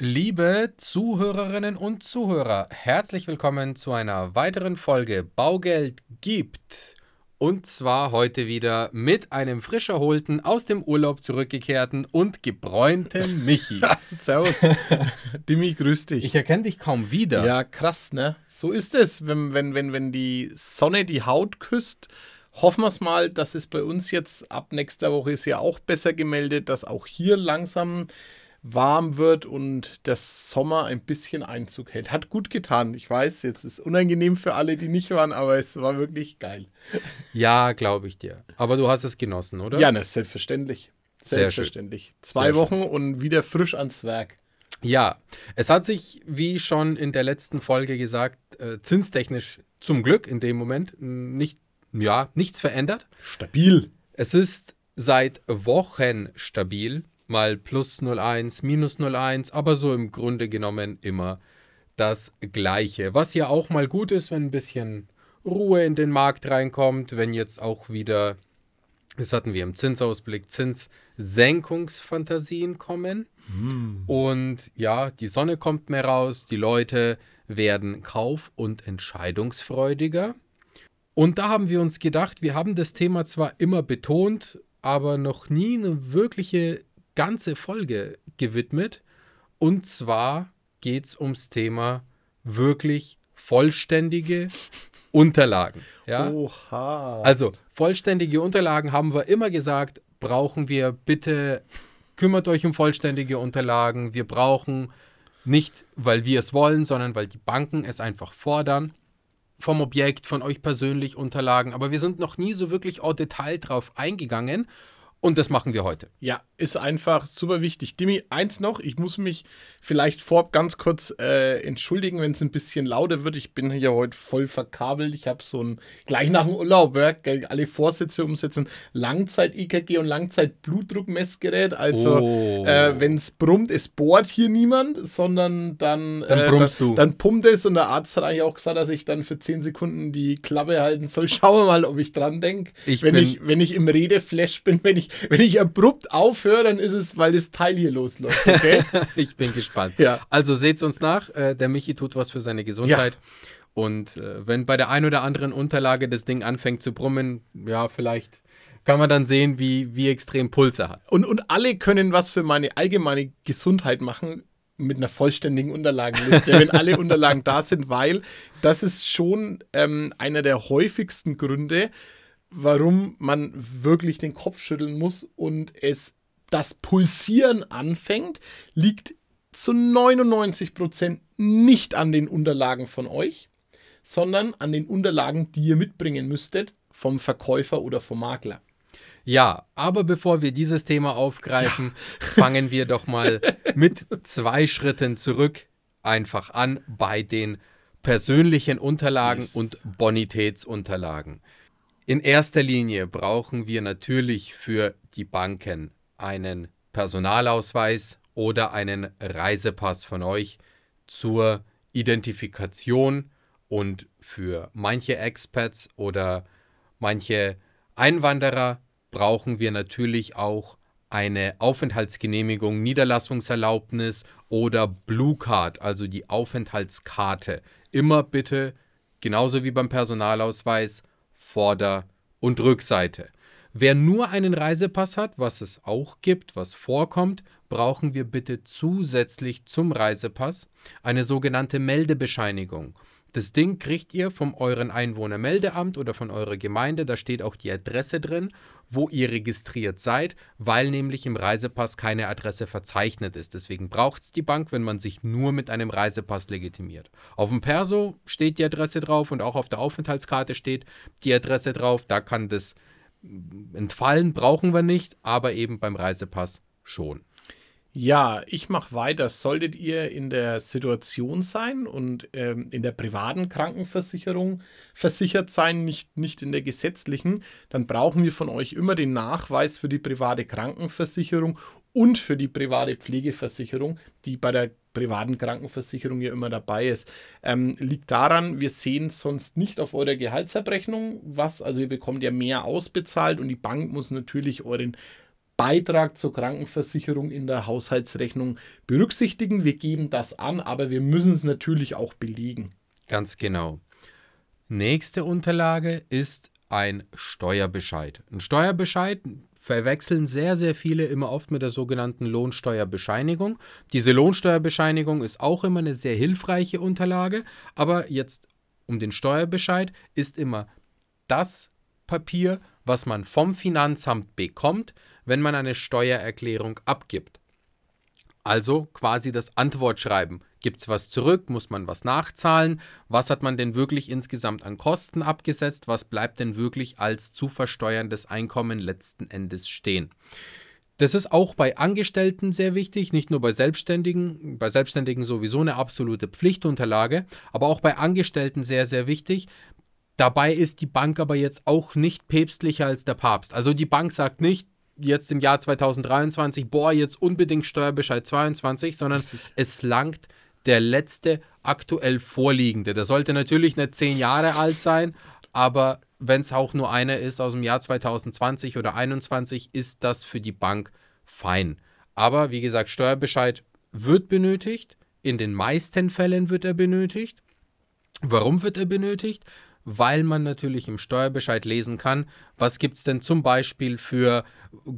Liebe Zuhörerinnen und Zuhörer, herzlich willkommen zu einer weiteren Folge Baugeld gibt. Und zwar heute wieder mit einem frisch erholten, aus dem Urlaub zurückgekehrten und gebräunten Michi. Servus. Dimi, grüß dich. Ich erkenne dich kaum wieder. Ja, krass, ne? So ist es, wenn, wenn, wenn, wenn die Sonne die Haut küsst. Hoffen wir es mal, dass es bei uns jetzt ab nächster Woche ist ja auch besser gemeldet, dass auch hier langsam warm wird und der Sommer ein bisschen Einzug hält. Hat gut getan. Ich weiß, jetzt ist es unangenehm für alle, die nicht waren, aber es war wirklich geil. Ja, glaube ich dir. Aber du hast es genossen, oder? Ja, ne, selbstverständlich. Selbstverständlich. Zwei Sehr Wochen und wieder frisch ans Werk. Ja, es hat sich, wie schon in der letzten Folge gesagt, äh, zinstechnisch zum Glück in dem Moment nicht, ja, nichts verändert. Stabil. Es ist seit Wochen stabil mal plus 0,1, minus 0,1, aber so im Grunde genommen immer das Gleiche. Was ja auch mal gut ist, wenn ein bisschen Ruhe in den Markt reinkommt, wenn jetzt auch wieder, das hatten wir im Zinsausblick, Zinssenkungsfantasien kommen. Mm. Und ja, die Sonne kommt mehr raus, die Leute werden kauf- und entscheidungsfreudiger. Und da haben wir uns gedacht, wir haben das Thema zwar immer betont, aber noch nie eine wirkliche ganze Folge gewidmet. Und zwar geht es ums Thema wirklich vollständige Unterlagen. Ja? Oha. Also vollständige Unterlagen haben wir immer gesagt, brauchen wir bitte, kümmert euch um vollständige Unterlagen. Wir brauchen nicht, weil wir es wollen, sondern weil die Banken es einfach fordern. Vom Objekt, von euch persönlich Unterlagen. Aber wir sind noch nie so wirklich au Detail drauf eingegangen. Und das machen wir heute. Ja, ist einfach super wichtig. Dimi, eins noch, ich muss mich vielleicht vorab ganz kurz äh, entschuldigen, wenn es ein bisschen lauter wird. Ich bin hier heute voll verkabelt. Ich habe so ein, gleich nach dem Urlaub, ja, alle Vorsätze umsetzen, Langzeit-EKG und Langzeit-Blutdruckmessgerät. Also, oh. äh, wenn es brummt, es bohrt hier niemand, sondern dann, dann, äh, brummst dann, du. dann pumpt es und der Arzt hat eigentlich auch gesagt, dass ich dann für 10 Sekunden die Klappe halten soll. Schauen wir mal, ob ich dran denke. Wenn ich, wenn ich im Redeflash bin, wenn ich wenn ich abrupt aufhöre, dann ist es, weil das Teil hier losläuft. Okay? ich bin gespannt. Ja. Also seht's uns nach. Äh, der Michi tut was für seine Gesundheit. Ja. Und äh, wenn bei der einen oder anderen Unterlage das Ding anfängt zu brummen, ja, vielleicht kann man dann sehen, wie, wie extrem Puls er hat. Und, und alle können was für meine allgemeine Gesundheit machen mit einer vollständigen Unterlagenliste, wenn alle Unterlagen da sind, weil das ist schon ähm, einer der häufigsten Gründe, warum man wirklich den Kopf schütteln muss und es das Pulsieren anfängt, liegt zu 99 Prozent nicht an den Unterlagen von euch, sondern an den Unterlagen, die ihr mitbringen müsstet vom Verkäufer oder vom Makler. Ja, aber bevor wir dieses Thema aufgreifen, ja. fangen wir doch mal mit zwei Schritten zurück einfach an bei den persönlichen Unterlagen yes. und Bonitätsunterlagen. In erster Linie brauchen wir natürlich für die Banken einen Personalausweis oder einen Reisepass von euch zur Identifikation und für manche Expats oder manche Einwanderer brauchen wir natürlich auch eine Aufenthaltsgenehmigung, Niederlassungserlaubnis oder Blue Card, also die Aufenthaltskarte. Immer bitte, genauso wie beim Personalausweis, Vorder- und Rückseite. Wer nur einen Reisepass hat, was es auch gibt, was vorkommt, brauchen wir bitte zusätzlich zum Reisepass eine sogenannte Meldebescheinigung. Das Ding kriegt ihr vom euren Einwohnermeldeamt oder von eurer Gemeinde, da steht auch die Adresse drin, wo ihr registriert seid, weil nämlich im Reisepass keine Adresse verzeichnet ist. Deswegen braucht es die Bank, wenn man sich nur mit einem Reisepass legitimiert. Auf dem Perso steht die Adresse drauf und auch auf der Aufenthaltskarte steht die Adresse drauf. Da kann das entfallen, brauchen wir nicht, aber eben beim Reisepass schon. Ja, ich mache weiter. Solltet ihr in der Situation sein und ähm, in der privaten Krankenversicherung versichert sein, nicht, nicht in der gesetzlichen, dann brauchen wir von euch immer den Nachweis für die private Krankenversicherung und für die private Pflegeversicherung, die bei der privaten Krankenversicherung ja immer dabei ist. Ähm, liegt daran, wir sehen sonst nicht auf eurer Gehaltsabrechnung was, also ihr bekommt ja mehr ausbezahlt und die Bank muss natürlich euren Beitrag zur Krankenversicherung in der Haushaltsrechnung berücksichtigen. Wir geben das an, aber wir müssen es natürlich auch belegen. Ganz genau. Nächste Unterlage ist ein Steuerbescheid. Ein Steuerbescheid verwechseln sehr, sehr viele immer oft mit der sogenannten Lohnsteuerbescheinigung. Diese Lohnsteuerbescheinigung ist auch immer eine sehr hilfreiche Unterlage, aber jetzt um den Steuerbescheid ist immer das Papier, was man vom Finanzamt bekommt, wenn man eine Steuererklärung abgibt. Also quasi das Antwortschreiben. Gibt es was zurück? Muss man was nachzahlen? Was hat man denn wirklich insgesamt an Kosten abgesetzt? Was bleibt denn wirklich als zu versteuerndes Einkommen letzten Endes stehen? Das ist auch bei Angestellten sehr wichtig, nicht nur bei Selbstständigen, bei Selbstständigen sowieso eine absolute Pflichtunterlage, aber auch bei Angestellten sehr, sehr wichtig. Dabei ist die Bank aber jetzt auch nicht päpstlicher als der Papst. Also die Bank sagt nicht, jetzt im Jahr 2023, boah, jetzt unbedingt Steuerbescheid 22, sondern Richtig. es langt der letzte aktuell vorliegende. Der sollte natürlich nicht zehn Jahre alt sein, aber wenn es auch nur einer ist aus dem Jahr 2020 oder 2021, ist das für die Bank fein. Aber wie gesagt, Steuerbescheid wird benötigt. In den meisten Fällen wird er benötigt. Warum wird er benötigt? Weil man natürlich im Steuerbescheid lesen kann, was gibt es denn zum Beispiel für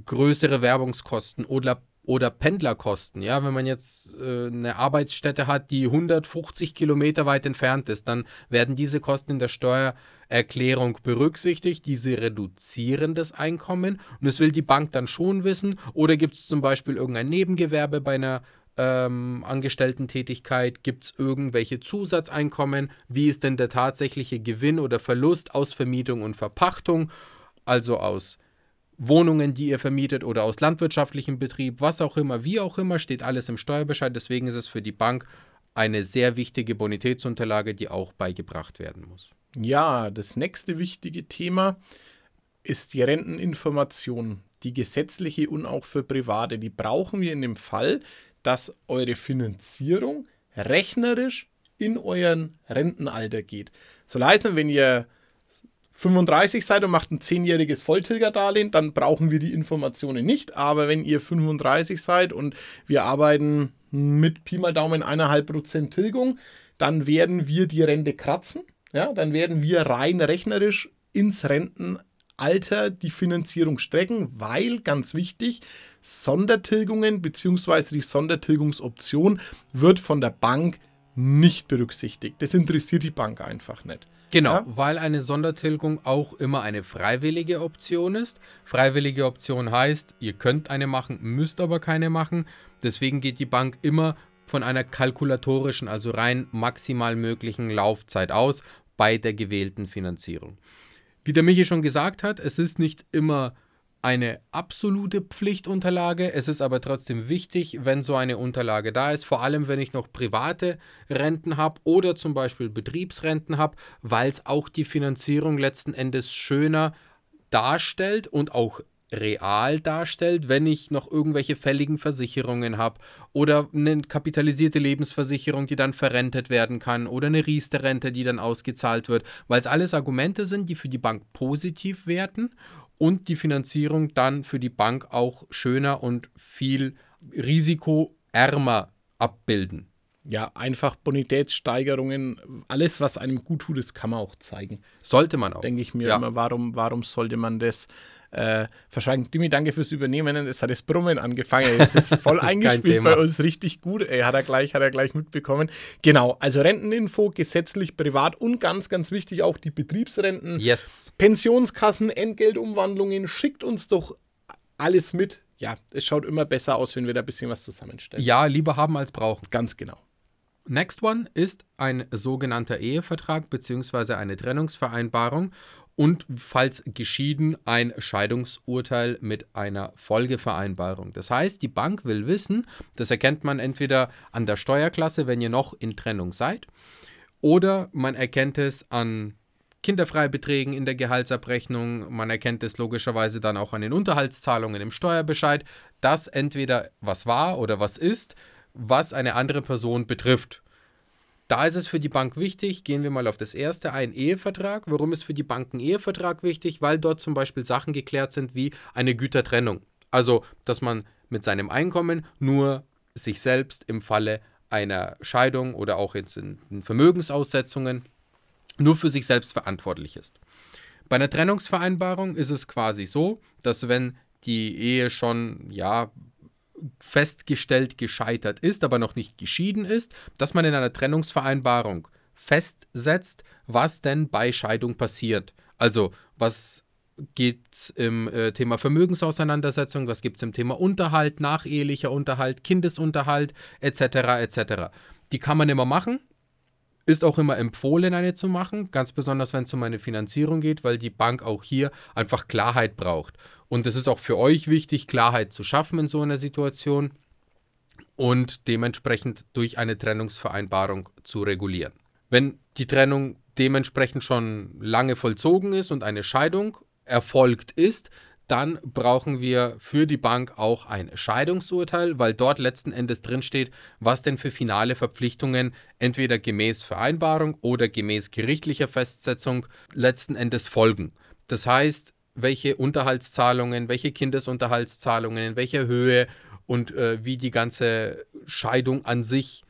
größere Werbungskosten oder, oder Pendlerkosten. Ja, wenn man jetzt äh, eine Arbeitsstätte hat, die 150 Kilometer weit entfernt ist, dann werden diese Kosten in der Steuererklärung berücksichtigt. Diese reduzieren das Einkommen und das will die Bank dann schon wissen. Oder gibt es zum Beispiel irgendein Nebengewerbe bei einer ähm, Angestellten-Tätigkeit? Gibt es irgendwelche Zusatzeinkommen? Wie ist denn der tatsächliche Gewinn oder Verlust aus Vermietung und Verpachtung? Also aus Wohnungen, die ihr vermietet oder aus landwirtschaftlichem Betrieb, was auch immer, wie auch immer, steht alles im Steuerbescheid. Deswegen ist es für die Bank eine sehr wichtige Bonitätsunterlage, die auch beigebracht werden muss. Ja, das nächste wichtige Thema ist die Renteninformation, die gesetzliche und auch für Private. Die brauchen wir in dem Fall, dass eure Finanzierung rechnerisch in euren Rentenalter geht. Soll heißen, wenn ihr 35 seid und macht ein 10-jähriges Volltilgerdarlehen, dann brauchen wir die Informationen nicht. Aber wenn ihr 35 seid und wir arbeiten mit Pi mal Daumen 1,5% Tilgung, dann werden wir die Rente kratzen. Ja, dann werden wir rein rechnerisch ins Renten Alter die Finanzierung strecken, weil, ganz wichtig, Sondertilgungen bzw. die Sondertilgungsoption wird von der Bank nicht berücksichtigt. Das interessiert die Bank einfach nicht. Genau, ja? weil eine Sondertilgung auch immer eine freiwillige Option ist. Freiwillige Option heißt, ihr könnt eine machen, müsst aber keine machen. Deswegen geht die Bank immer von einer kalkulatorischen, also rein maximal möglichen Laufzeit aus bei der gewählten Finanzierung. Wie der Michi schon gesagt hat, es ist nicht immer eine absolute Pflichtunterlage. Es ist aber trotzdem wichtig, wenn so eine Unterlage da ist, vor allem wenn ich noch private Renten habe oder zum Beispiel Betriebsrenten habe, weil es auch die Finanzierung letzten Endes schöner darstellt und auch real darstellt, wenn ich noch irgendwelche fälligen Versicherungen habe oder eine kapitalisierte Lebensversicherung, die dann verrentet werden kann oder eine Riester-Rente, die dann ausgezahlt wird, weil es alles Argumente sind, die für die Bank positiv werten und die Finanzierung dann für die Bank auch schöner und viel risikoärmer abbilden. Ja, einfach Bonitätssteigerungen, alles, was einem gut tut, das kann man auch zeigen. Sollte man auch. Denke ich mir ja. immer, warum, warum sollte man das äh, verschweigen? Dimi, danke fürs Übernehmen. Es hat das Brummen angefangen. Es ist voll eingespielt bei uns, richtig gut. Ey, hat er gleich, hat er gleich mitbekommen. Genau, also Renteninfo, gesetzlich, privat und ganz, ganz wichtig auch die Betriebsrenten. Yes. Pensionskassen, Entgeltumwandlungen, schickt uns doch alles mit. Ja, es schaut immer besser aus, wenn wir da ein bisschen was zusammenstellen. Ja, lieber haben als brauchen. Ganz genau. Next one ist ein sogenannter Ehevertrag bzw. eine Trennungsvereinbarung und falls geschieden ein Scheidungsurteil mit einer Folgevereinbarung. Das heißt, die Bank will wissen, das erkennt man entweder an der Steuerklasse, wenn ihr noch in Trennung seid, oder man erkennt es an Kinderfreibeträgen in der Gehaltsabrechnung, man erkennt es logischerweise dann auch an den Unterhaltszahlungen im Steuerbescheid, dass entweder was war oder was ist was eine andere Person betrifft. Da ist es für die Bank wichtig, gehen wir mal auf das erste ein, Ehevertrag. Warum ist für die Bank ein Ehevertrag wichtig? Weil dort zum Beispiel Sachen geklärt sind wie eine Gütertrennung. Also, dass man mit seinem Einkommen nur sich selbst im Falle einer Scheidung oder auch jetzt in Vermögensaussetzungen nur für sich selbst verantwortlich ist. Bei einer Trennungsvereinbarung ist es quasi so, dass wenn die Ehe schon ja festgestellt gescheitert ist, aber noch nicht geschieden ist, dass man in einer Trennungsvereinbarung festsetzt, was denn bei Scheidung passiert. Also was gibt es im äh, Thema Vermögensauseinandersetzung, was gibt es im Thema Unterhalt, nachehelicher Unterhalt, Kindesunterhalt etc. etc. Die kann man immer machen, ist auch immer empfohlen, eine zu machen, ganz besonders wenn es um eine Finanzierung geht, weil die Bank auch hier einfach Klarheit braucht. Und es ist auch für euch wichtig, Klarheit zu schaffen in so einer Situation und dementsprechend durch eine Trennungsvereinbarung zu regulieren. Wenn die Trennung dementsprechend schon lange vollzogen ist und eine Scheidung erfolgt ist, dann brauchen wir für die Bank auch ein Scheidungsurteil, weil dort letzten Endes drinsteht, was denn für finale Verpflichtungen entweder gemäß Vereinbarung oder gemäß gerichtlicher Festsetzung letzten Endes folgen. Das heißt, welche Unterhaltszahlungen, welche Kindesunterhaltszahlungen, in welcher Höhe und äh, wie die ganze Scheidung an sich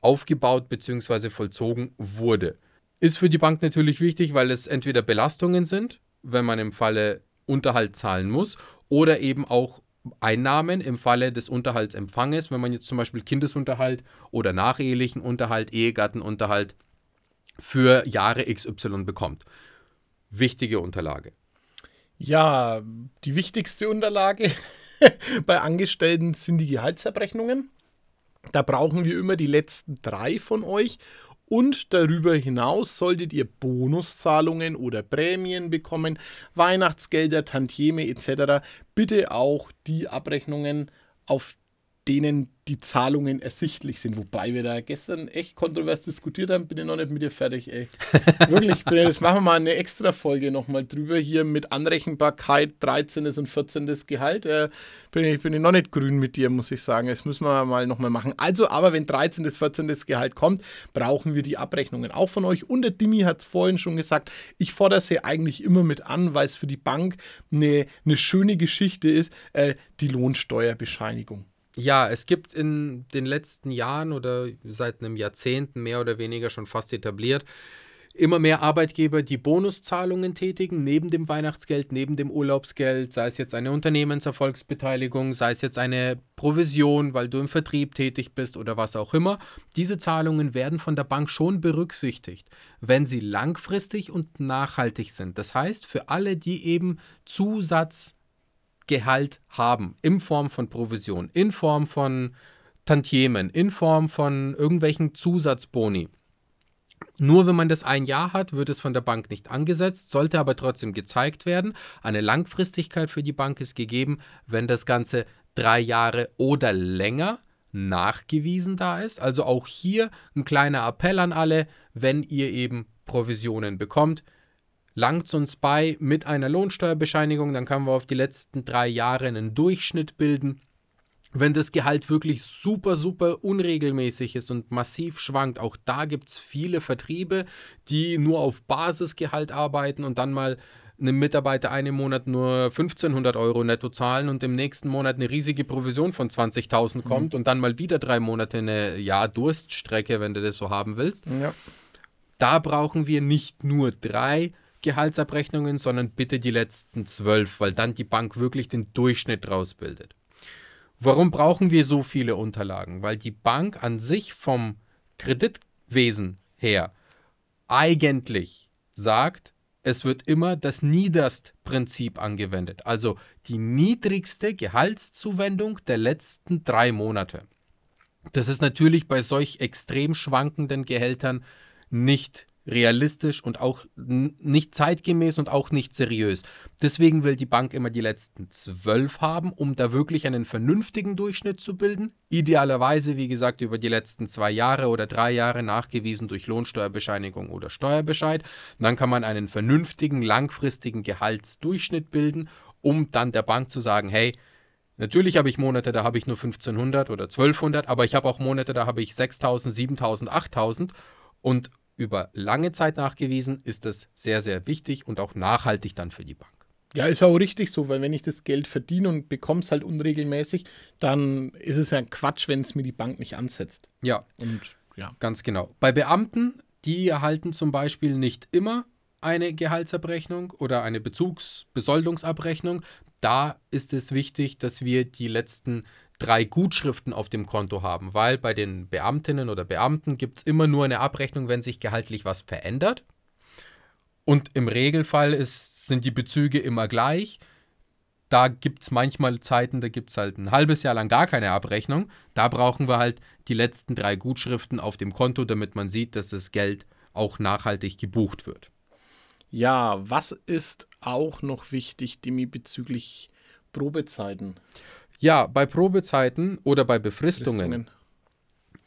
aufgebaut bzw. vollzogen wurde. Ist für die Bank natürlich wichtig, weil es entweder Belastungen sind, wenn man im Falle Unterhalt zahlen muss, oder eben auch Einnahmen im Falle des Unterhaltsempfanges, wenn man jetzt zum Beispiel Kindesunterhalt oder nachehelichen Unterhalt, Ehegattenunterhalt für Jahre XY bekommt. Wichtige Unterlage. Ja, die wichtigste Unterlage bei Angestellten sind die Gehaltsabrechnungen. Da brauchen wir immer die letzten drei von euch. Und darüber hinaus solltet ihr Bonuszahlungen oder Prämien bekommen, Weihnachtsgelder, Tantieme etc. Bitte auch die Abrechnungen auf denen die Zahlungen ersichtlich sind. Wobei wir da gestern echt kontrovers diskutiert haben, bin ich noch nicht mit dir fertig, ey. Wirklich, das machen wir mal eine extra Folge nochmal drüber hier mit Anrechenbarkeit, 13. und 14. Gehalt. Äh, bin, ich, bin ich noch nicht grün mit dir, muss ich sagen. Das müssen wir mal nochmal machen. Also, aber wenn 13. 14. Gehalt kommt, brauchen wir die Abrechnungen auch von euch. Und der Dimi hat es vorhin schon gesagt, ich fordere sie eigentlich immer mit an, weil es für die Bank eine, eine schöne Geschichte ist, äh, die Lohnsteuerbescheinigung. Ja, es gibt in den letzten Jahren oder seit einem Jahrzehnt mehr oder weniger schon fast etabliert, immer mehr Arbeitgeber, die Bonuszahlungen tätigen, neben dem Weihnachtsgeld, neben dem Urlaubsgeld, sei es jetzt eine Unternehmenserfolgsbeteiligung, sei es jetzt eine Provision, weil du im Vertrieb tätig bist oder was auch immer. Diese Zahlungen werden von der Bank schon berücksichtigt, wenn sie langfristig und nachhaltig sind. Das heißt, für alle, die eben Zusatz Gehalt haben, in Form von Provision, in Form von Tantiemen, in Form von irgendwelchen Zusatzboni. Nur wenn man das ein Jahr hat, wird es von der Bank nicht angesetzt, sollte aber trotzdem gezeigt werden. Eine Langfristigkeit für die Bank ist gegeben, wenn das Ganze drei Jahre oder länger nachgewiesen da ist. Also auch hier ein kleiner Appell an alle, wenn ihr eben Provisionen bekommt, langt es uns bei mit einer Lohnsteuerbescheinigung, dann können wir auf die letzten drei Jahre einen Durchschnitt bilden. Wenn das Gehalt wirklich super, super unregelmäßig ist und massiv schwankt, auch da gibt es viele Vertriebe, die nur auf Basisgehalt arbeiten und dann mal einem Mitarbeiter einen Monat nur 1500 Euro netto zahlen und im nächsten Monat eine riesige Provision von 20.000 mhm. kommt mhm. und dann mal wieder drei Monate eine ja, Durststrecke, wenn du das so haben willst. Ja. Da brauchen wir nicht nur drei, Gehaltsabrechnungen, sondern bitte die letzten zwölf, weil dann die Bank wirklich den Durchschnitt rausbildet. Warum brauchen wir so viele Unterlagen? Weil die Bank an sich vom Kreditwesen her eigentlich sagt, es wird immer das Niederstprinzip angewendet, also die niedrigste Gehaltszuwendung der letzten drei Monate. Das ist natürlich bei solch extrem schwankenden Gehältern nicht realistisch und auch nicht zeitgemäß und auch nicht seriös. Deswegen will die Bank immer die letzten zwölf haben, um da wirklich einen vernünftigen Durchschnitt zu bilden. Idealerweise, wie gesagt, über die letzten zwei Jahre oder drei Jahre nachgewiesen durch Lohnsteuerbescheinigung oder Steuerbescheid. Dann kann man einen vernünftigen, langfristigen Gehaltsdurchschnitt bilden, um dann der Bank zu sagen, hey, Natürlich habe ich Monate, da habe ich nur 1500 oder 1200, aber ich habe auch Monate, da habe ich 6000, 7000, 8000 und über lange Zeit nachgewiesen, ist es sehr, sehr wichtig und auch nachhaltig dann für die Bank. Ja, ist auch richtig so, weil wenn ich das Geld verdiene und bekomme es halt unregelmäßig, dann ist es ja Quatsch, wenn es mir die Bank nicht ansetzt. Ja. Und ja. Ganz genau. Bei Beamten, die erhalten zum Beispiel nicht immer eine Gehaltsabrechnung oder eine Bezugsbesoldungsabrechnung. Da ist es wichtig, dass wir die letzten drei Gutschriften auf dem Konto haben, weil bei den Beamtinnen oder Beamten gibt es immer nur eine Abrechnung, wenn sich gehaltlich was verändert. Und im Regelfall ist, sind die Bezüge immer gleich. Da gibt es manchmal Zeiten, da gibt es halt ein halbes Jahr lang gar keine Abrechnung. Da brauchen wir halt die letzten drei Gutschriften auf dem Konto, damit man sieht, dass das Geld auch nachhaltig gebucht wird. Ja, was ist auch noch wichtig, Demi, bezüglich Probezeiten? Ja, bei Probezeiten oder bei Befristungen, Befristungen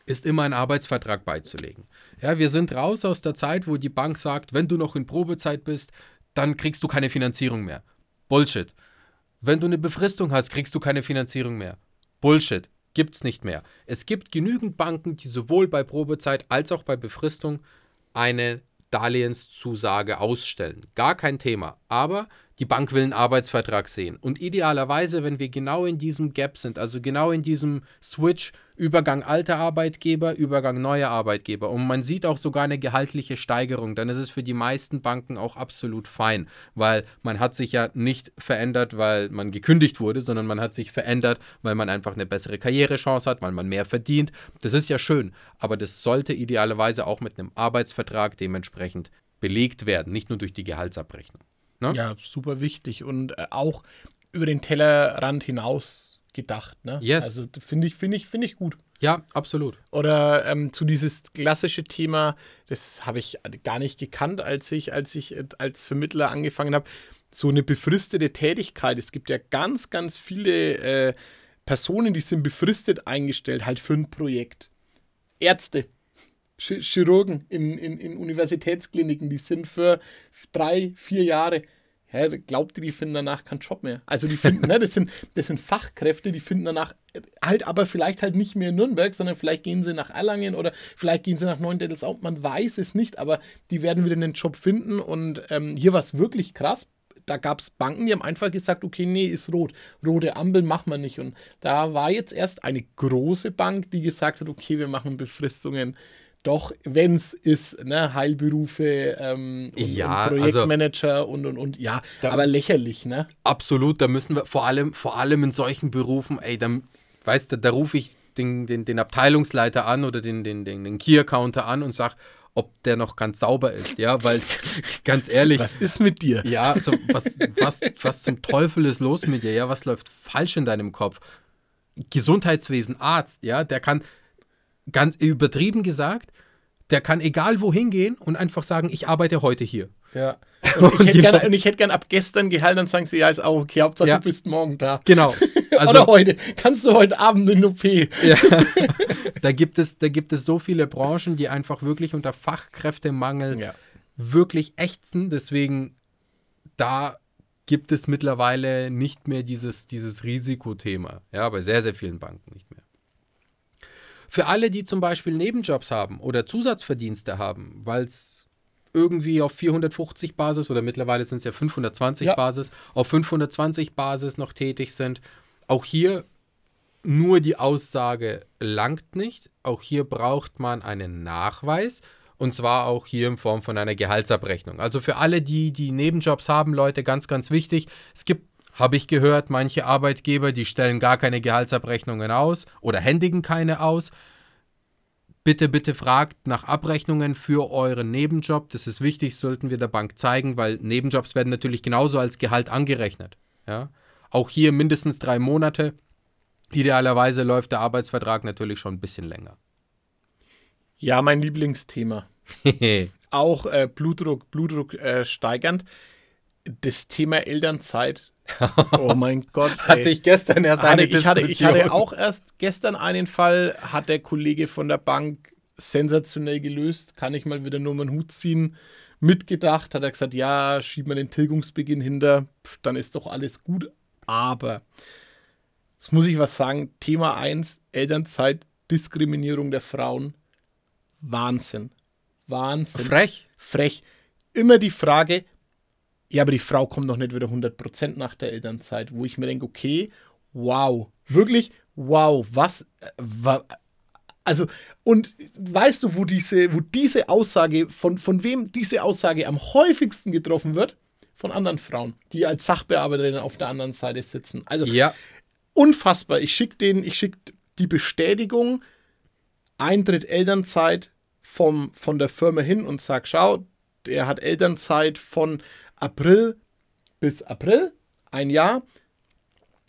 ist immer ein Arbeitsvertrag beizulegen. Ja, wir sind raus aus der Zeit, wo die Bank sagt, wenn du noch in Probezeit bist, dann kriegst du keine Finanzierung mehr. Bullshit. Wenn du eine Befristung hast, kriegst du keine Finanzierung mehr. Bullshit. Gibt's nicht mehr. Es gibt genügend Banken, die sowohl bei Probezeit als auch bei Befristung eine Darlehenszusage ausstellen. Gar kein Thema. Aber die Bank will einen Arbeitsvertrag sehen. Und idealerweise, wenn wir genau in diesem Gap sind, also genau in diesem Switch, Übergang alter Arbeitgeber, Übergang neuer Arbeitgeber. Und man sieht auch sogar eine gehaltliche Steigerung, dann ist es für die meisten Banken auch absolut fein, weil man hat sich ja nicht verändert, weil man gekündigt wurde, sondern man hat sich verändert, weil man einfach eine bessere Karrierechance hat, weil man mehr verdient. Das ist ja schön, aber das sollte idealerweise auch mit einem Arbeitsvertrag dementsprechend belegt werden, nicht nur durch die Gehaltsabrechnung. Ne? Ja, super wichtig und äh, auch über den Tellerrand hinaus gedacht. Ne? Yes. Also finde ich, finde ich, finde ich gut. Ja, absolut. Oder ähm, zu dieses klassische Thema, das habe ich gar nicht gekannt, als ich, als ich als Vermittler angefangen habe. So eine befristete Tätigkeit. Es gibt ja ganz, ganz viele äh, Personen, die sind befristet eingestellt, halt für ein Projekt. Ärzte, Chirurgen in, in, in Universitätskliniken, die sind für drei, vier Jahre. Ja, glaubt ihr, die finden danach keinen Job mehr? Also die finden, ne, das sind, das sind Fachkräfte, die finden danach halt aber vielleicht halt nicht mehr in Nürnberg, sondern vielleicht gehen sie nach Erlangen oder vielleicht gehen sie nach Neuendettelsau. Man weiß es nicht, aber die werden wieder einen Job finden. Und ähm, hier war es wirklich krass. Da gab es Banken, die haben einfach gesagt, okay, nee, ist rot. Rote Ampel machen wir nicht. Und da war jetzt erst eine große Bank, die gesagt hat, okay, wir machen Befristungen doch, wenn es ist, ne, Heilberufe ähm, und, ja, und also Projektmanager also, und und und, ja, da, aber lächerlich, ne? Absolut, da müssen wir vor allem, vor allem in solchen Berufen, ey, dann, weißt du, da rufe ich den, den, den Abteilungsleiter an oder den, den, den, den Key-Accounter an und sage, ob der noch ganz sauber ist, ja, weil ganz ehrlich. Was ist mit dir? Ja, also was, was, was zum Teufel ist los mit dir, ja, was läuft falsch in deinem Kopf? Gesundheitswesen, Arzt, ja, der kann, ganz übertrieben gesagt, der kann egal wohin gehen und einfach sagen, ich arbeite heute hier. Ja. Und ich, hätte gern, und ich hätte gern ab gestern Gehalt, dann sagen sie, ja, ist auch okay, Hauptsache ja. du bist morgen da. Genau. Also, Oder heute. Kannst du heute Abend in OP. Ja. da, gibt es, da gibt es so viele Branchen, die einfach wirklich unter Fachkräftemangel ja. wirklich ächzen. Deswegen, da gibt es mittlerweile nicht mehr dieses, dieses Risikothema. Ja, bei sehr, sehr vielen Banken nicht mehr. Für alle, die zum Beispiel Nebenjobs haben oder Zusatzverdienste haben, weil es irgendwie auf 450 Basis oder mittlerweile sind es ja 520 ja. Basis, auf 520 Basis noch tätig sind, auch hier nur die Aussage langt nicht. Auch hier braucht man einen Nachweis. Und zwar auch hier in Form von einer Gehaltsabrechnung. Also für alle, die die Nebenjobs haben, Leute, ganz, ganz wichtig. Es gibt habe ich gehört, manche Arbeitgeber, die stellen gar keine Gehaltsabrechnungen aus oder händigen keine aus. Bitte, bitte fragt nach Abrechnungen für euren Nebenjob. Das ist wichtig, sollten wir der Bank zeigen, weil Nebenjobs werden natürlich genauso als Gehalt angerechnet. Ja? Auch hier mindestens drei Monate. Idealerweise läuft der Arbeitsvertrag natürlich schon ein bisschen länger. Ja, mein Lieblingsthema. Auch äh, Blutdruck, Blutdruck äh, steigernd. Das Thema Elternzeit Oh mein Gott. Ey. Hatte ich gestern erst eine hatte, ich hatte, ich hatte auch erst gestern einen Fall, hat der Kollege von der Bank sensationell gelöst. Kann ich mal wieder nur meinen Hut ziehen. Mitgedacht, hat er gesagt, ja, schieben wir den Tilgungsbeginn hinter, dann ist doch alles gut. Aber, jetzt muss ich was sagen, Thema 1, Elternzeit, Diskriminierung der Frauen. Wahnsinn. Wahnsinn. Frech. Frech. Immer die Frage, Ja, aber die Frau kommt noch nicht wieder 100% nach der Elternzeit, wo ich mir denke, okay, wow, wirklich, wow, was, äh, wa, also, und weißt du, wo diese, wo diese Aussage, von, von wem diese Aussage am häufigsten getroffen wird? Von anderen Frauen, die als Sachbearbeiterin auf der anderen Seite sitzen. Also, Ja, unfassbar. Ich schicke den, ich schicke die Bestätigung, Eintritt Elternzeit vom, von der Firma hin und sag, schau, der hat Elternzeit von April bis April, ein Jahr,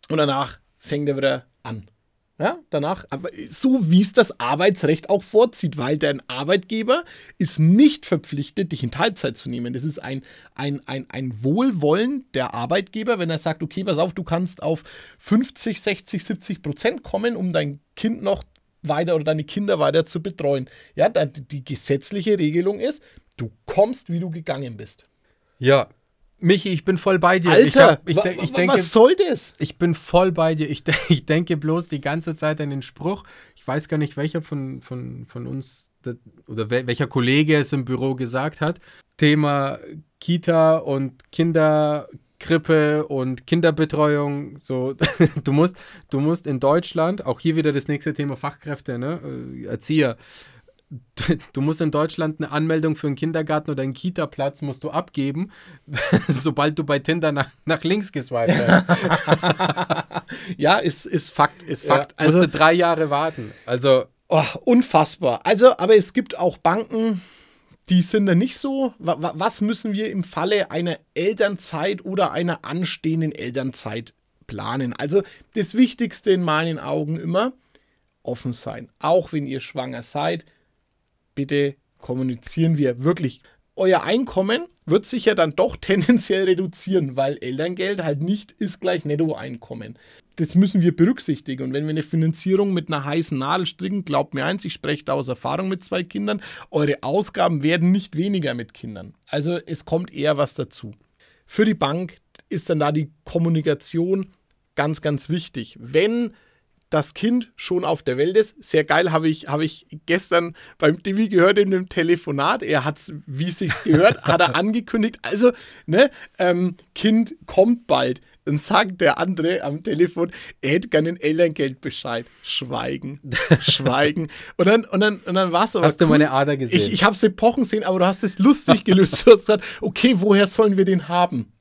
und danach fängt er wieder an. Ja, danach, aber so wie es das Arbeitsrecht auch vorzieht, weil dein Arbeitgeber ist nicht verpflichtet, dich in Teilzeit zu nehmen. Das ist ein, ein, ein, ein Wohlwollen der Arbeitgeber, wenn er sagt, okay, pass auf, du kannst auf 50, 60, 70 Prozent kommen, um dein Kind noch weiter oder deine Kinder weiter zu betreuen. Ja, die gesetzliche Regelung ist, du kommst, wie du gegangen bist. ja. Michi, ich bin voll bei dir. ich, Alter, hab, ich, denk- ich wa- denke, was soll das? Ich bin voll bei dir. Ich, ich denke bloß die ganze Zeit an den Spruch. Ich weiß gar nicht, welcher von, von, von uns oder wel welcher Kollege es im Büro gesagt hat. Thema Kita und Kinderkrippe und Kinderbetreuung. So, du musst, du musst in Deutschland, auch hier wieder das nächste Thema Fachkräfte, ne? äh, Erzieher. Du, musst in Deutschland eine Anmeldung für einen Kindergarten oder einen Kita-Platz musst du abgeben, sobald du bei Tinder nach, nach links geswiped hast. Ja, ist, ist Fakt, ist Ja, Fakt. also, musste drei Jahre warten. Also, Oh, unfassbar. Also, aber es gibt auch Banken, die sind da nicht so. Wa- wa- Was müssen wir im Falle einer Elternzeit oder einer anstehenden Elternzeit planen? Also, das Wichtigste in meinen Augen immer offen sein. Auch wenn ihr schwanger seid, bitte kommunizieren wir wirklich. Euer Einkommen wird sich ja dann doch tendenziell reduzieren, weil Elterngeld halt nicht ist gleich Nettoeinkommen. Das müssen wir berücksichtigen. Und wenn wir eine Finanzierung mit einer heißen Nadel stricken, glaubt mir eins, ich spreche da aus Erfahrung mit zwei Kindern, eure Ausgaben werden nicht weniger mit Kindern. Also es kommt eher was dazu. Für die Bank ist dann da die Kommunikation ganz, ganz wichtig. Wenn das Kind schon auf der Welt ist. Sehr geil, habe ich, habe ich gestern beim Divi gehört in dem Telefonat. Er hat es, wie es sich gehört, hat er angekündigt. Also, ne, ähm, Kind kommt bald. Dann sagt der andere am Telefon, er hätte gerne einen Elterngeldbescheid. Schweigen, schweigen. Und dann, und dann, und dann war es aber. hast du cool. meine Ader gesehen? Ich, ich habe es Epochen sehen, aber du hast es lustig gelöst. Du hast gesagt, okay, woher sollen wir den haben?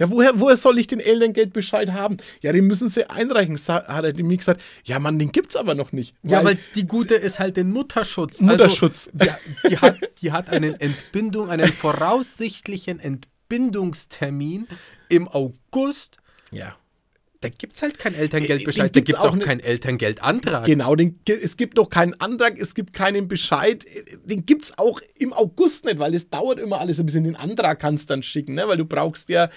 Ja, woher, woher soll ich den Elterngeldbescheid haben? Ja, den müssen sie einreichen, hat er mir gesagt. Ja, Mann, den gibt's aber noch nicht. ja, weil die Gute ist halt den Mutterschutz. Mutterschutz. Also, die, die, hat, die hat einen Entbindung, einen voraussichtlichen Entbindungstermin im August. ja. Da gibt es halt keinen Äh, Elterngeldbescheid, den da gibt es auch auch keinen Elterngeldantrag. Genau, den, es gibt noch keinen Antrag, es gibt keinen Bescheid. Den gibt es auch im August nicht, weil es dauert immer alles ein bisschen. Den Antrag kannst du dann schicken, ne? weil du brauchst ja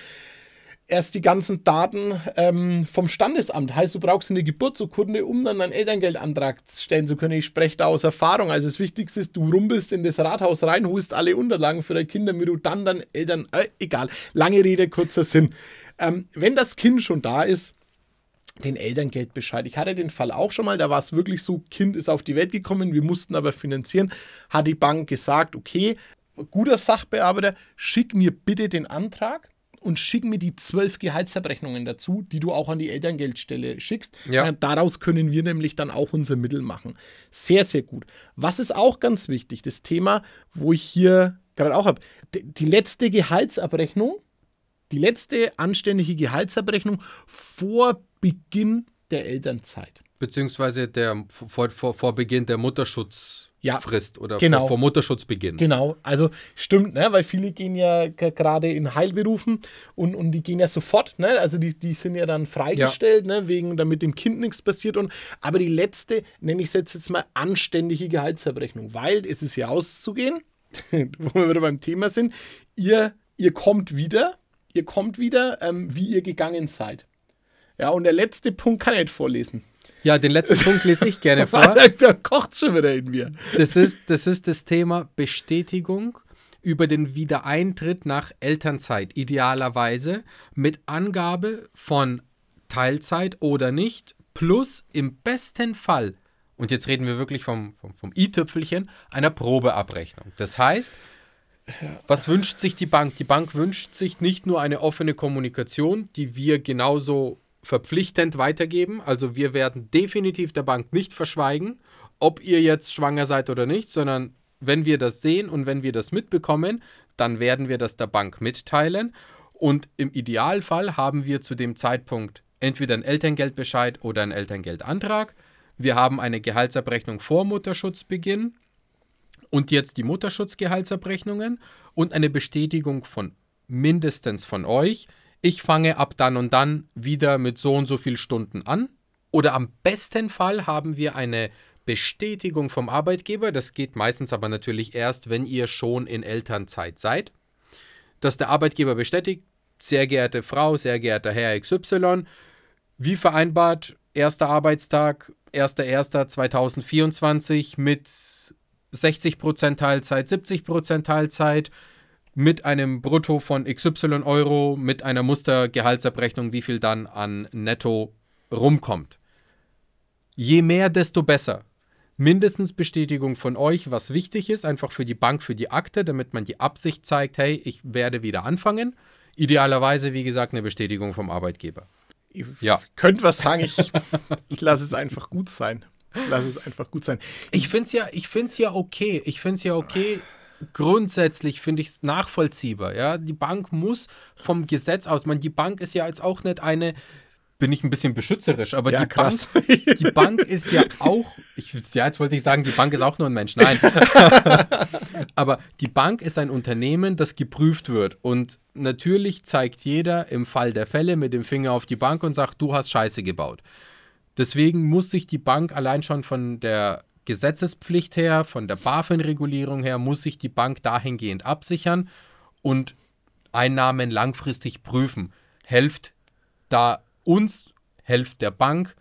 erst die ganzen Daten ähm, vom Standesamt. Heißt, du brauchst eine Geburtsurkunde, um dann einen Elterngeldantrag stellen zu können. Ich spreche da aus Erfahrung. Also das Wichtigste ist, du rumpelst in das Rathaus rein, holst alle Unterlagen für deine Kinder, damit du dann dann Eltern, äh, egal, lange Rede, kurzer Sinn. Ähm, wenn das Kind schon da ist, den Elterngeldbescheid. Ich hatte den Fall auch schon mal, da war es wirklich so, Kind ist auf die Welt gekommen, wir mussten aber finanzieren, hat die Bank gesagt, okay, guter Sachbearbeiter, schick mir bitte den Antrag und schick mir die zwölf Gehaltsabrechnungen dazu, die du auch an die Elterngeldstelle schickst. Ja. Daraus können wir nämlich dann auch unser Mittel machen. Sehr, sehr gut. Was ist auch ganz wichtig, das Thema, wo ich hier gerade auch habe, die letzte Gehaltsabrechnung, die letzte anständige Gehaltsabrechnung vor Beginn der Elternzeit. Beziehungsweise der, vor, vor, vor Beginn der Mutterschutzfrist oder genau. vor, vor Mutterschutzbeginn. Genau, also stimmt, ne? weil viele gehen ja gerade in Heilberufen und, und die gehen ja sofort, ne? also die, die sind ja dann freigestellt, ne? wegen damit dem Kind nichts passiert. Und, aber die letzte, nenne ich es jetzt, jetzt mal anständige Gehaltsabrechnung, weil es ist ja auszugehen, wo wir wieder beim Thema sind, ihr, ihr kommt wieder, ihr kommt wieder, ähm, wie ihr gegangen seid. Ja, und der letzte Punkt kann ich nicht vorlesen. Ja, den letzten Punkt lese ich gerne vor. da kocht schon wieder in mir. Das ist, das ist das Thema Bestätigung über den Wiedereintritt nach Elternzeit, idealerweise mit Angabe von Teilzeit oder nicht, plus im besten Fall, und jetzt reden wir wirklich vom, vom, vom i-Tüpfelchen, einer Probeabrechnung. Das heißt, Was wünscht sich die Bank? Die Bank wünscht sich nicht nur eine offene Kommunikation, die wir genauso verpflichtend weitergeben. Also wir werden definitiv der Bank nicht verschweigen, ob ihr jetzt schwanger seid oder nicht, sondern wenn wir das sehen und wenn wir das mitbekommen, dann werden wir das der Bank mitteilen. Und im Idealfall haben wir zu dem Zeitpunkt entweder einen Elterngeldbescheid oder einen Elterngeldantrag. Wir haben eine Gehaltsabrechnung vor Mutterschutzbeginn und jetzt die Mutterschutzgehaltsabrechnungen und eine Bestätigung von mindestens von euch. Ich fange ab dann und dann wieder mit so und so viel Stunden an. Oder am besten Fall haben wir eine Bestätigung vom Arbeitgeber. Das geht meistens aber natürlich erst, wenn ihr schon in Elternzeit seid. Dass der Arbeitgeber bestätigt, sehr geehrte Frau, sehr geehrter Herr XY, wie vereinbart, erster Arbeitstag, 1.1.2024 mit 60% Teilzeit, 70% Teilzeit, mit einem Brutto von XY Euro, mit einer Mustergehaltsabrechnung, wie viel dann an Netto rumkommt. Je mehr, desto besser. Mindestens Bestätigung von euch, was wichtig ist, einfach für die Bank, für die Akte, damit man die Absicht zeigt, hey, ich werde wieder anfangen. Idealerweise, wie gesagt, eine Bestätigung vom Arbeitgeber. Ihr ja. könnt was sagen, ich, ich lasse es einfach gut sein. Lass es einfach gut sein. Ich finde es ja, ja okay. Ich finde es ja okay. Grundsätzlich finde ich es nachvollziehbar. Ja, die Bank muss vom Gesetz aus, man, die Bank ist ja jetzt auch nicht eine, bin ich ein bisschen beschützerisch, aber ja, die, Bank, die Bank ist ja auch, ich, ja, jetzt wollte ich sagen, die Bank ist auch nur ein Mensch. Nein. aber die Bank ist ein Unternehmen, das geprüft wird. Und natürlich zeigt jeder im Fall der Fälle mit dem Finger auf die Bank und sagt, du hast Scheiße gebaut. Deswegen muss sich die Bank allein schon von der Gesetzespflicht her, von der BaFin-Regulierung her, muss sich die Bank dahingehend absichern und Einnahmen langfristig prüfen. Helft da uns, helft der Bank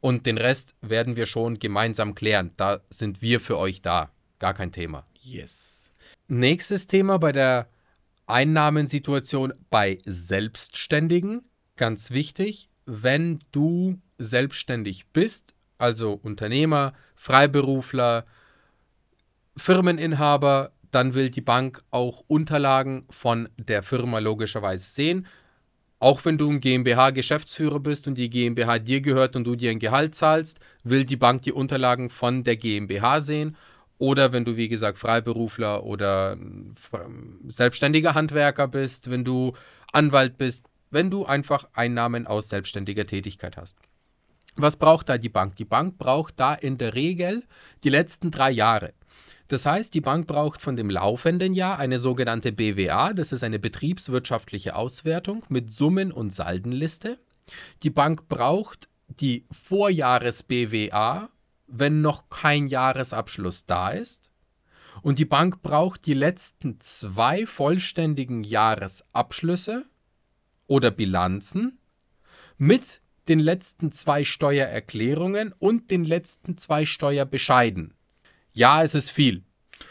und den Rest werden wir schon gemeinsam klären. Da sind wir für euch da. Gar kein Thema. Yes. Nächstes Thema bei der Einnahmensituation bei Selbstständigen. Ganz wichtig, wenn du selbstständig bist, also Unternehmer, Freiberufler, Firmeninhaber, dann will die Bank auch Unterlagen von der Firma logischerweise sehen. Auch wenn du ein GmbH-Geschäftsführer bist und die GmbH dir gehört und du dir ein Gehalt zahlst, will die Bank die Unterlagen von der GmbH sehen. Oder wenn du, wie gesagt, Freiberufler oder selbstständiger Handwerker bist, wenn du Anwalt bist, wenn du einfach Einnahmen aus selbstständiger Tätigkeit hast. Was braucht da die Bank? Die Bank braucht da in der Regel die letzten drei Jahre. Das heißt, die Bank braucht von dem laufenden Jahr eine sogenannte BWA, das ist eine betriebswirtschaftliche Auswertung mit Summen- und Saldenliste. Die Bank braucht die Vorjahres-BWA, wenn noch kein Jahresabschluss da ist. Und die Bank braucht die letzten zwei vollständigen Jahresabschlüsse oder Bilanzen mit den letzten zwei Steuererklärungen und den letzten zwei Steuerbescheiden. Ja, es ist viel.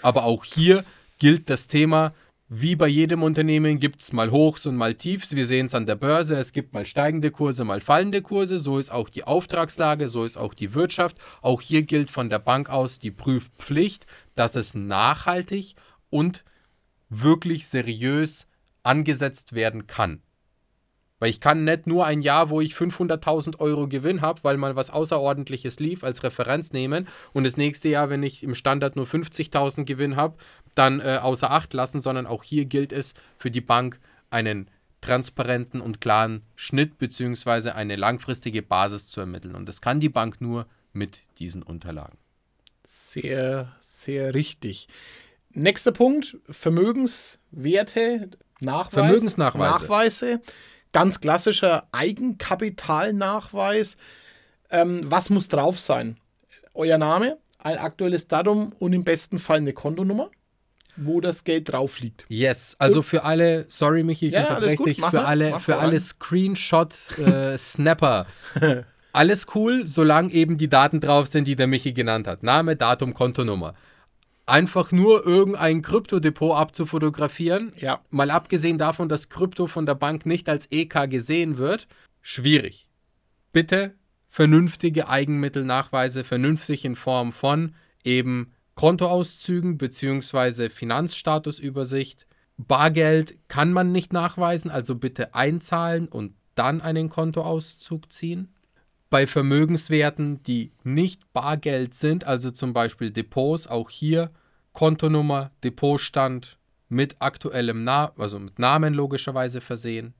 Aber auch hier gilt das Thema, wie bei jedem Unternehmen gibt es mal Hochs und mal Tiefs. Wir sehen es an der Börse. Es gibt mal steigende Kurse, mal fallende Kurse. So ist auch die Auftragslage, so ist auch die Wirtschaft. Auch hier gilt von der Bank aus die Prüfpflicht, dass es nachhaltig und wirklich seriös angesetzt werden kann. Weil ich kann nicht nur ein Jahr, wo ich 500.000 Euro Gewinn habe, weil mal was Außerordentliches lief, als Referenz nehmen und das nächste Jahr, wenn ich im Standard nur 50.000 Gewinn habe, dann äh, außer Acht lassen, sondern auch hier gilt es für die Bank einen transparenten und klaren Schnitt bzw. eine langfristige Basis zu ermitteln. Und das kann die Bank nur mit diesen Unterlagen. Sehr, sehr richtig. Nächster Punkt: Vermögenswerte, Nachweis, Vermögensnachweise. Nachweise ganz klassischer Eigenkapitalnachweis. Ähm, was muss drauf sein? Euer Name, ein aktuelles Datum und im besten Fall eine Kontonummer, wo das Geld drauf liegt. Yes, also gut. für alle, sorry Michi, ich ja, unterbreche dich, für alle, für alle Screenshot-Snapper. Äh, alles cool, solange eben die Daten drauf sind, die der Michi genannt hat. Name, Datum, Kontonummer einfach nur irgendein Kryptodepot abzufotografieren, ja. mal abgesehen davon, dass Krypto von der Bank nicht als EK gesehen wird, schwierig. Bitte vernünftige Eigenmittelnachweise, vernünftig in Form von eben Kontoauszügen bzw. Finanzstatusübersicht. Bargeld kann man nicht nachweisen, also bitte einzahlen und dann einen Kontoauszug ziehen. Bei Vermögenswerten, die nicht Bargeld sind, also zum Beispiel Depots, auch hier Kontonummer, Depotstand mit aktuellem Namen, also mit Namen logischerweise versehen.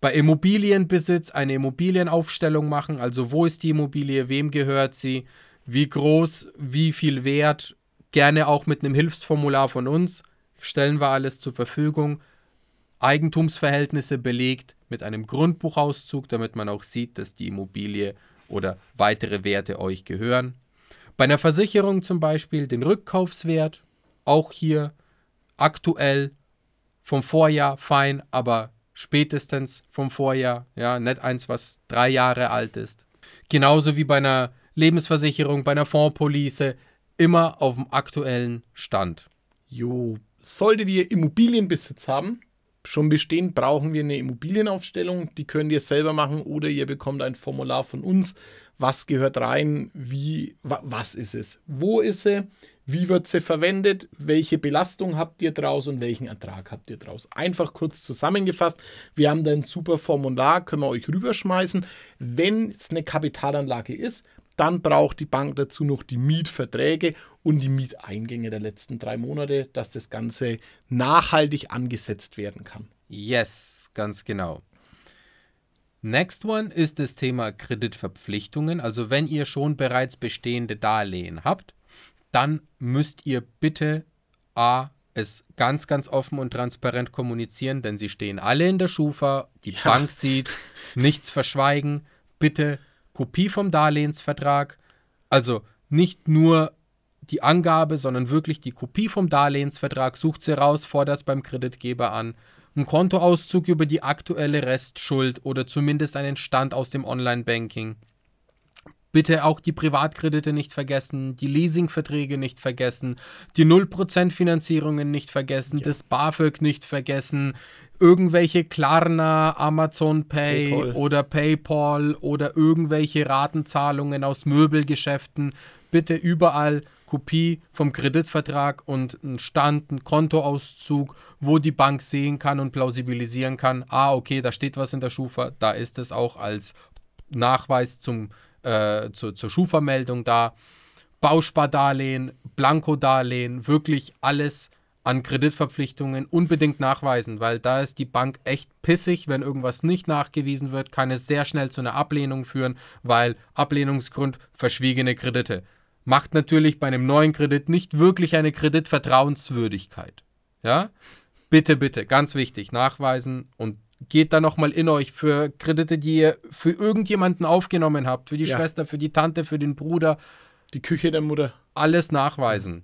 Bei Immobilienbesitz eine Immobilienaufstellung machen, also wo ist die Immobilie, wem gehört sie, wie groß, wie viel Wert, gerne auch mit einem Hilfsformular von uns, stellen wir alles zur Verfügung. Eigentumsverhältnisse belegt mit einem Grundbuchauszug, damit man auch sieht, dass die Immobilie oder weitere Werte euch gehören. Bei einer Versicherung zum Beispiel den Rückkaufswert, auch hier aktuell vom Vorjahr fein, aber spätestens vom Vorjahr, ja, nicht eins, was drei Jahre alt ist. Genauso wie bei einer Lebensversicherung, bei einer Fondspolice, immer auf dem aktuellen Stand. Jo, solltet ihr Immobilienbesitz haben, schon bestehen, brauchen wir eine Immobilienaufstellung. Die könnt ihr selber machen oder ihr bekommt ein Formular von uns. Was gehört rein? Wie, wa, was ist es? Wo ist sie? Wie wird sie verwendet? Welche Belastung habt ihr draus und welchen Ertrag habt ihr draus? Einfach kurz zusammengefasst. Wir haben da ein super Formular, können wir euch rüberschmeißen. Wenn es eine Kapitalanlage ist, dann braucht die Bank dazu noch die Mietverträge und die Mieteingänge der letzten drei Monate, dass das Ganze nachhaltig angesetzt werden kann. Yes, ganz genau. Next one ist das Thema Kreditverpflichtungen. Also wenn ihr schon bereits bestehende Darlehen habt, dann müsst ihr bitte A es ganz, ganz offen und transparent kommunizieren, denn sie stehen alle in der Schufa, die ja. Bank sieht, nichts verschweigen. Bitte Kopie vom Darlehensvertrag, also nicht nur die Angabe, sondern wirklich die Kopie vom Darlehensvertrag, sucht sie raus, fordert es beim Kreditgeber an, einen Kontoauszug über die aktuelle Restschuld oder zumindest einen Stand aus dem Online-Banking. Bitte auch die Privatkredite nicht vergessen, die Leasingverträge nicht vergessen, die 0% Finanzierungen nicht vergessen, ja. das BAföG nicht vergessen, irgendwelche Klarna, Amazon Pay PayPal. oder PayPal oder irgendwelche Ratenzahlungen aus Möbelgeschäften. Bitte überall Kopie vom Kreditvertrag und einen Stand, einen Kontoauszug, wo die Bank sehen kann und plausibilisieren kann, ah, okay, da steht was in der Schufa, da ist es auch als Nachweis zum, äh, zu, zur Schufa-Meldung da. Bauspardarlehen, Blankodarlehen, wirklich alles an Kreditverpflichtungen unbedingt nachweisen, weil da ist die Bank echt pissig, wenn irgendwas nicht nachgewiesen wird, kann es sehr schnell zu einer Ablehnung führen, weil Ablehnungsgrund verschwiegene Kredite. Macht natürlich bei einem neuen Kredit nicht wirklich eine Kreditvertrauenswürdigkeit. Ja? Bitte, bitte, ganz wichtig, nachweisen und geht da nochmal in euch für Kredite, die ihr für irgendjemanden aufgenommen habt, für die ja. Schwester, für die Tante, für den Bruder. Die Küche der Mutter. Alles nachweisen.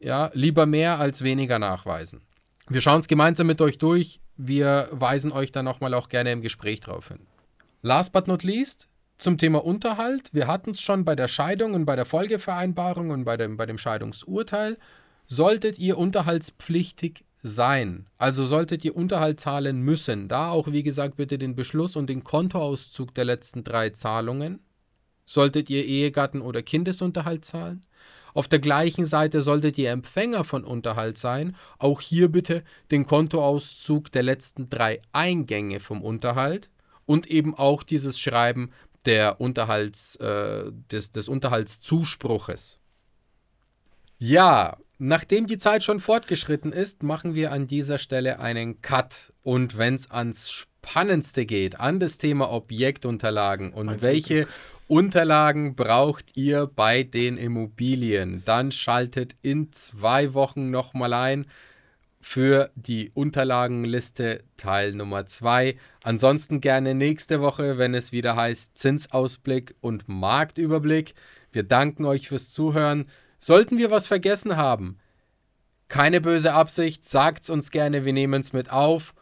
Ja, lieber mehr als weniger nachweisen. Wir schauen es gemeinsam mit euch durch. Wir weisen euch dann nochmal auch gerne im Gespräch drauf hin. Last but not least, zum Thema Unterhalt. Wir hatten es schon bei der Scheidung und bei der Folgevereinbarung und bei dem, bei dem Scheidungsurteil. Solltet ihr unterhaltspflichtig sein, also solltet ihr Unterhalt zahlen müssen, da auch wie gesagt bitte den Beschluss und den Kontoauszug der letzten drei Zahlungen. Solltet ihr Ehegatten oder Kindesunterhalt zahlen? Auf der gleichen Seite solltet ihr Empfänger von Unterhalt sein. Auch hier bitte den Kontoauszug der letzten drei Eingänge vom Unterhalt und eben auch dieses Schreiben der Unterhalts, äh, des, des Unterhaltszuspruches. Ja, nachdem die Zeit schon fortgeschritten ist, machen wir an dieser Stelle einen Cut. Und wenn es ans Spannendste geht, an das Thema Objektunterlagen und mein welche Glück. Unterlagen braucht ihr bei den Immobilien. Dann schaltet in zwei Wochen nochmal ein für die Unterlagenliste Teil Nummer 2. Ansonsten gerne nächste Woche, wenn es wieder heißt Zinsausblick und Marktüberblick. Wir danken euch fürs Zuhören. Sollten wir was vergessen haben, keine böse Absicht, sagt es uns gerne, wir nehmen es mit auf.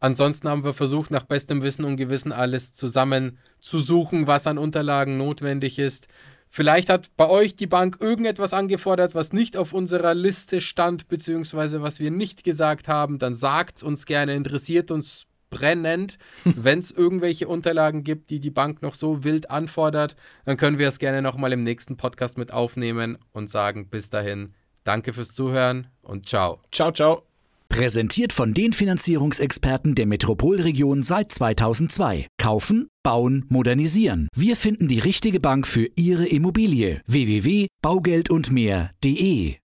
Ansonsten haben wir versucht, nach bestem Wissen und Gewissen alles zusammen zu suchen, was an Unterlagen notwendig ist. Vielleicht hat bei euch die Bank irgendetwas angefordert, was nicht auf unserer Liste stand, beziehungsweise was wir nicht gesagt haben. Dann sagt es uns gerne, interessiert uns brennend. Wenn es irgendwelche Unterlagen gibt, die die Bank noch so wild anfordert, dann können wir es gerne nochmal im nächsten Podcast mit aufnehmen und sagen bis dahin, danke fürs Zuhören und ciao. Ciao, ciao. Präsentiert von den Finanzierungsexperten der Metropolregion seit 2002. Kaufen, bauen, modernisieren. Wir finden die richtige Bank für Ihre Immobilie. www.baugeldundmehr.de